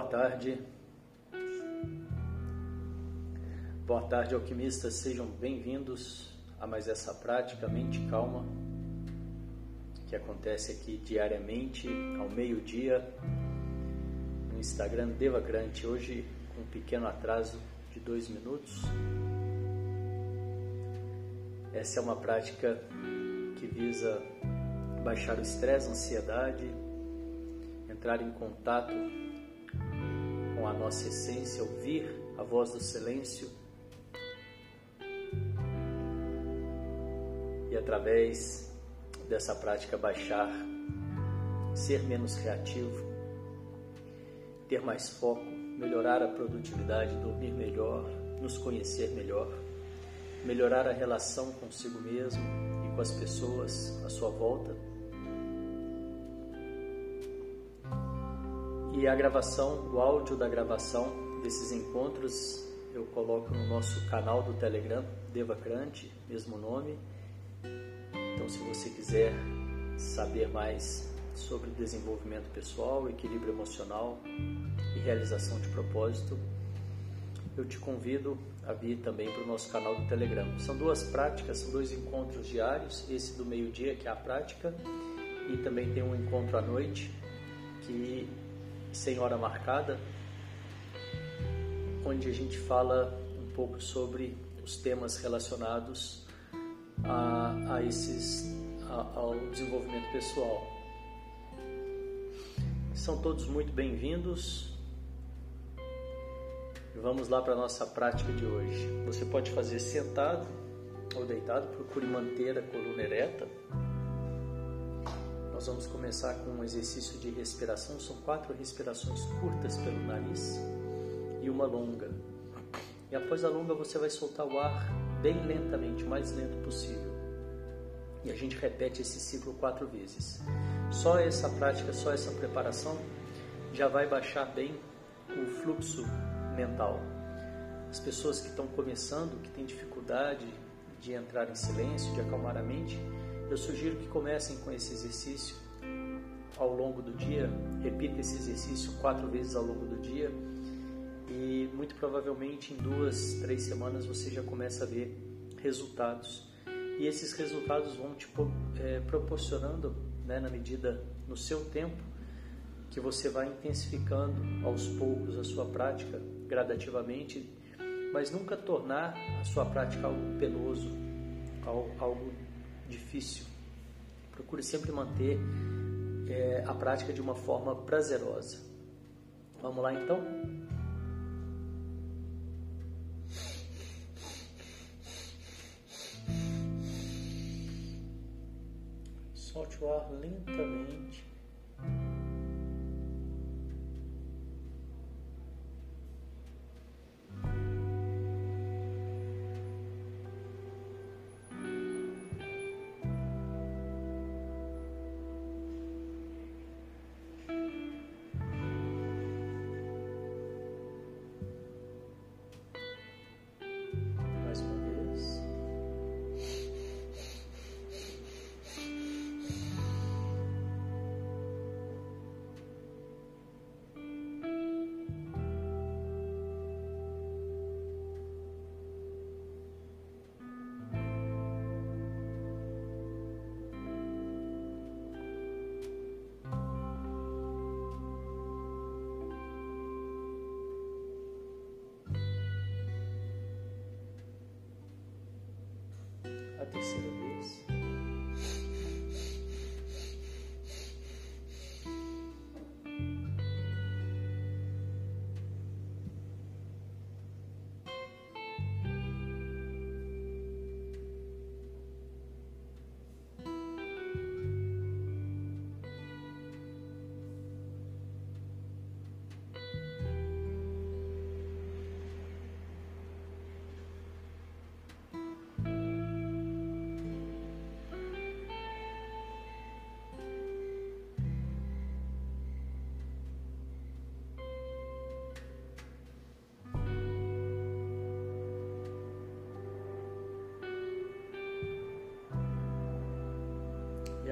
Boa tarde. Boa tarde, alquimistas. Sejam bem-vindos a mais essa prática Mente Calma que acontece aqui diariamente ao meio-dia no Instagram Devagrante. Hoje com um pequeno atraso de dois minutos. Essa é uma prática que visa baixar o estresse, a ansiedade, entrar em contato a nossa essência, ouvir a voz do silêncio e através dessa prática baixar, ser menos reativo, ter mais foco, melhorar a produtividade, dormir melhor, nos conhecer melhor, melhorar a relação consigo mesmo e com as pessoas à sua volta. E a gravação, o áudio da gravação desses encontros eu coloco no nosso canal do Telegram, Devacrante, mesmo nome. Então, se você quiser saber mais sobre desenvolvimento pessoal, equilíbrio emocional e realização de propósito, eu te convido a vir também para o nosso canal do Telegram. São duas práticas, são dois encontros diários, esse do meio-dia, que é a prática, e também tem um encontro à noite, que sem hora marcada, onde a gente fala um pouco sobre os temas relacionados a, a esses a, ao desenvolvimento pessoal. São todos muito bem-vindos. Vamos lá para a nossa prática de hoje. Você pode fazer sentado ou deitado, procure manter a coluna ereta. Nós vamos começar com um exercício de respiração. São quatro respirações curtas pelo nariz e uma longa. E após a longa, você vai soltar o ar bem lentamente, o mais lento possível. E a gente repete esse ciclo quatro vezes. Só essa prática, só essa preparação já vai baixar bem o fluxo mental. As pessoas que estão começando, que têm dificuldade de entrar em silêncio, de acalmar a mente, eu sugiro que comecem com esse exercício ao longo do dia. Repita esse exercício quatro vezes ao longo do dia e muito provavelmente em duas, três semanas você já começa a ver resultados. E esses resultados vão te é, proporcionando, né, na medida, no seu tempo, que você vai intensificando aos poucos a sua prática, gradativamente, mas nunca tornar a sua prática algo penoso, algo difícil. Procure sempre manter é, a prática de uma forma prazerosa. Vamos lá então? Solte o ar lentamente.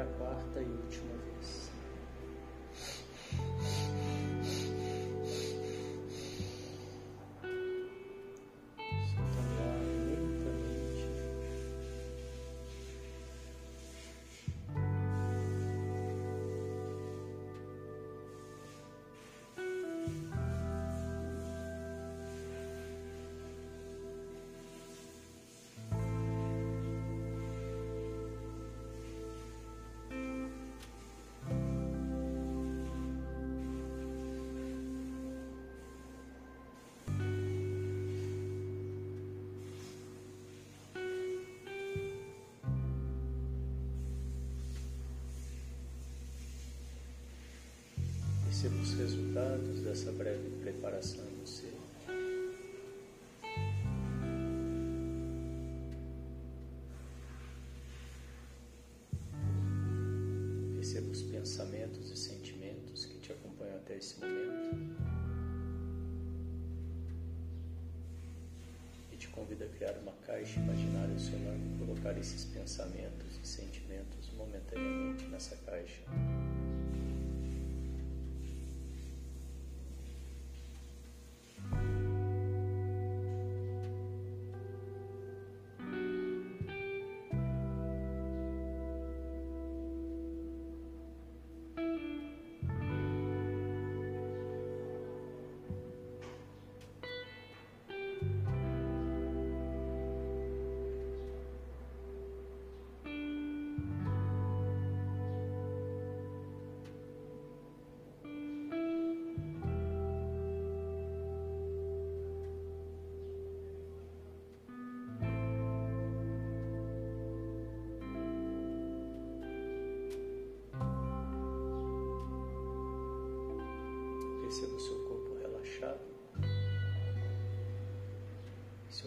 a quarta e última. Perceba os resultados dessa breve preparação em você. Perceba os pensamentos e sentimentos que te acompanham até esse momento. E te convido a criar uma caixa imaginária ao seu lado e colocar esses pensamentos e sentimentos momentaneamente nessa caixa.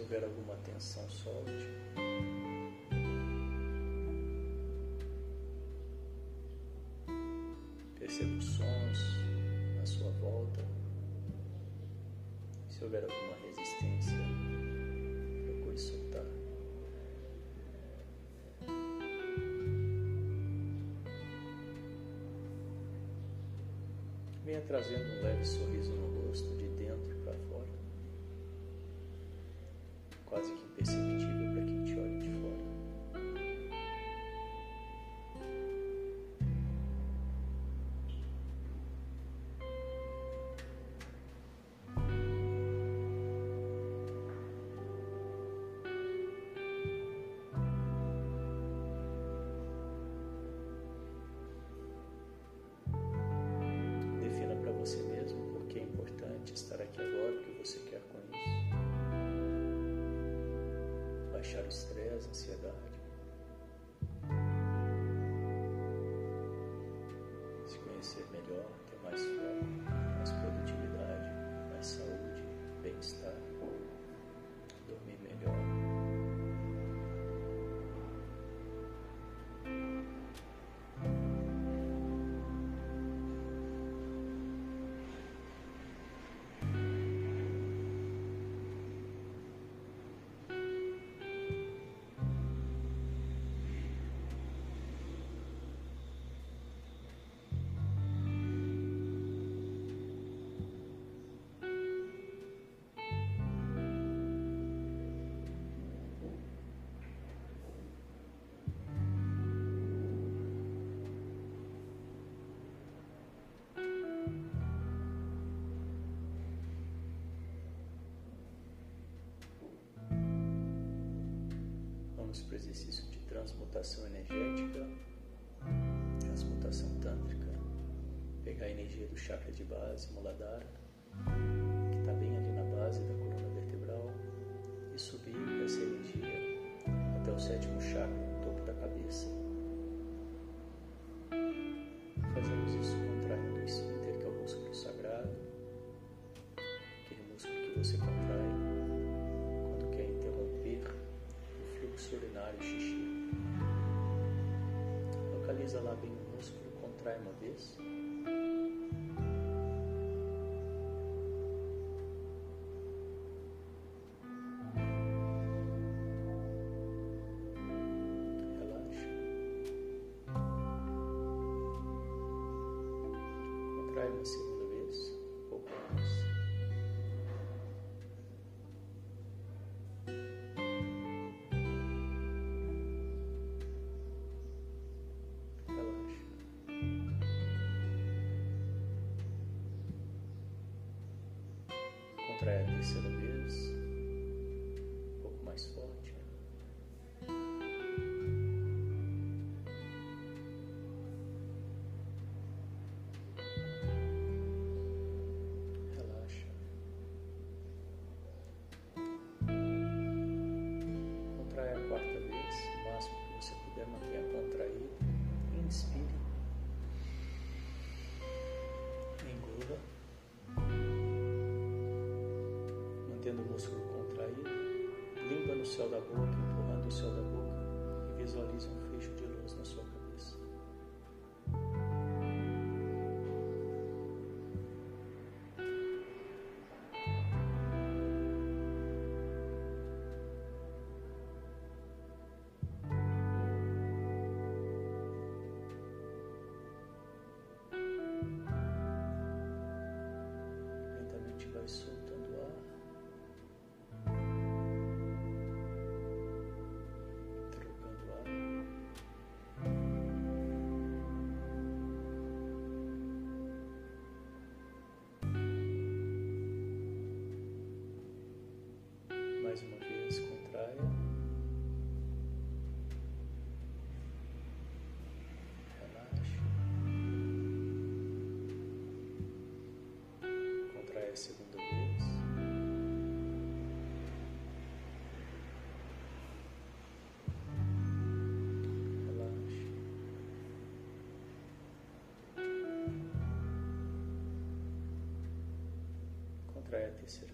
Houver alguma tensão, solte. Perceba os sons à sua volta. Se houver alguma resistência, procure soltar. Venha trazendo um leve sorriso no rosto de basically. Baixar o estresse, a ansiedade. Se conhecer melhor, Para o exercício de transmutação energética, transmutação tântrica. Pegar a energia do chakra de base, Muladhara, que está bem ali na base da coluna vertebral, e subir essa energia até o sétimo chakra, no topo da cabeça. Fazemos isso contraindo o esfíncter, que é o músculo sagrado, aquele músculo que você contrai uma vez. Relaxa. Contrai uma segunda Contrai a terceira mantendo o músculo contraído, limpa no céu da boca, empurrando o céu da boca e visualiza um fecho de luz na sua Contrai a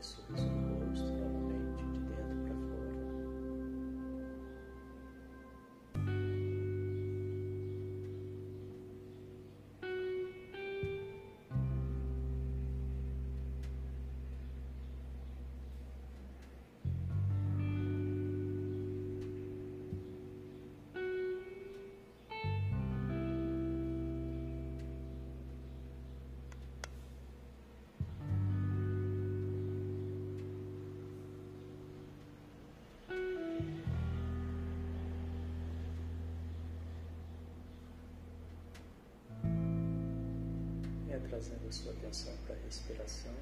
trazendo trazendo a sua atenção para a respiração.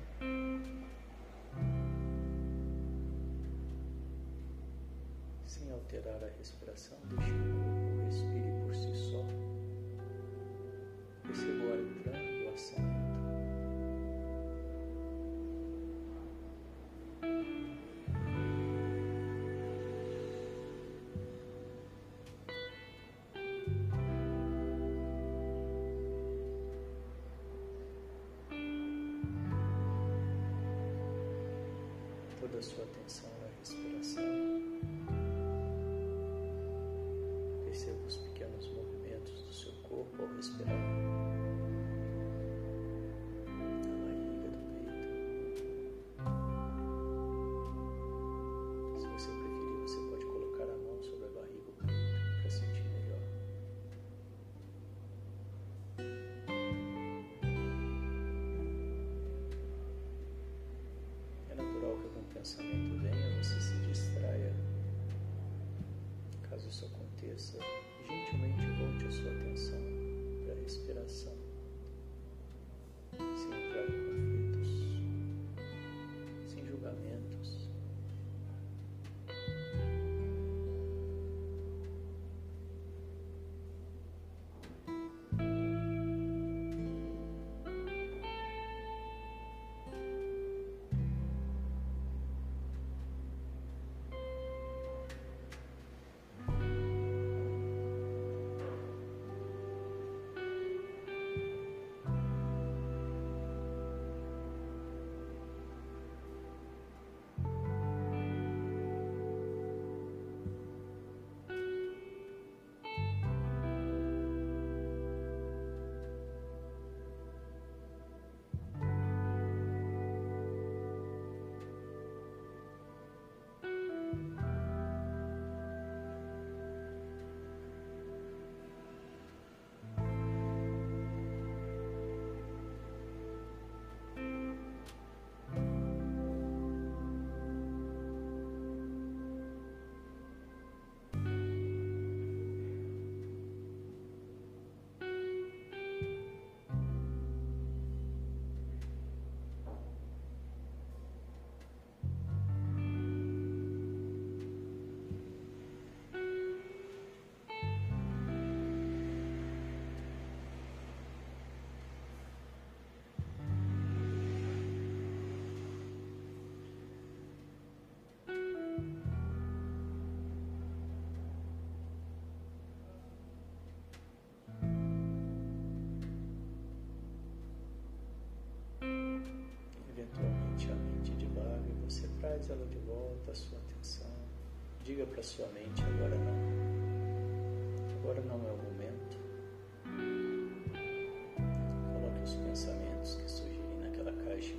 Sem alterar a respiração, deixe que o corpo respire por si só. Perceba o ar entrando o ar saindo. Sua atenção na respiração. Perceba os pequenos movimentos do seu corpo ao respirar. Traz ela de volta, a sua atenção. Diga para sua mente: agora não. Agora não é o momento. Coloque os pensamentos que surgirem naquela caixa.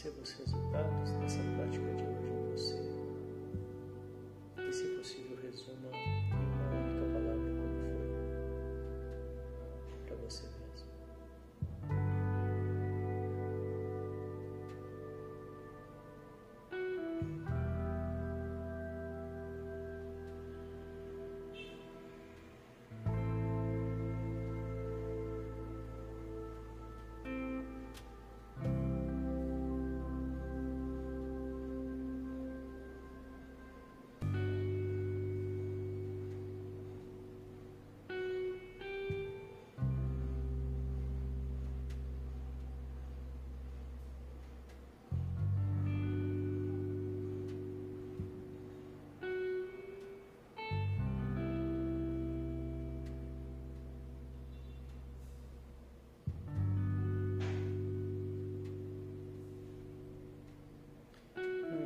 Perceba os resultados dessa prática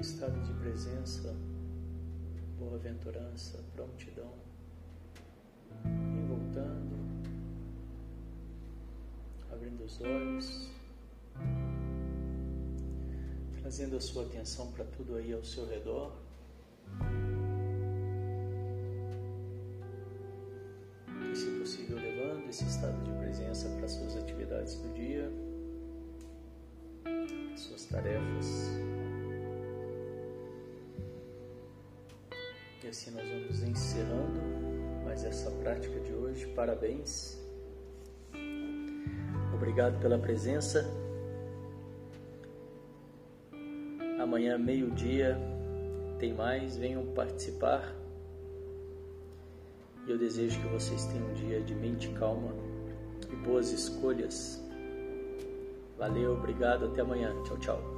estado de presença, boa-aventurança, prontidão, voltando, abrindo os olhos, trazendo a sua atenção para tudo aí ao seu redor. Assim nós vamos encerrando mais essa prática de hoje. Parabéns. Obrigado pela presença. Amanhã, meio-dia, tem mais. Venham participar. E eu desejo que vocês tenham um dia de mente calma e boas escolhas. Valeu, obrigado, até amanhã. Tchau, tchau.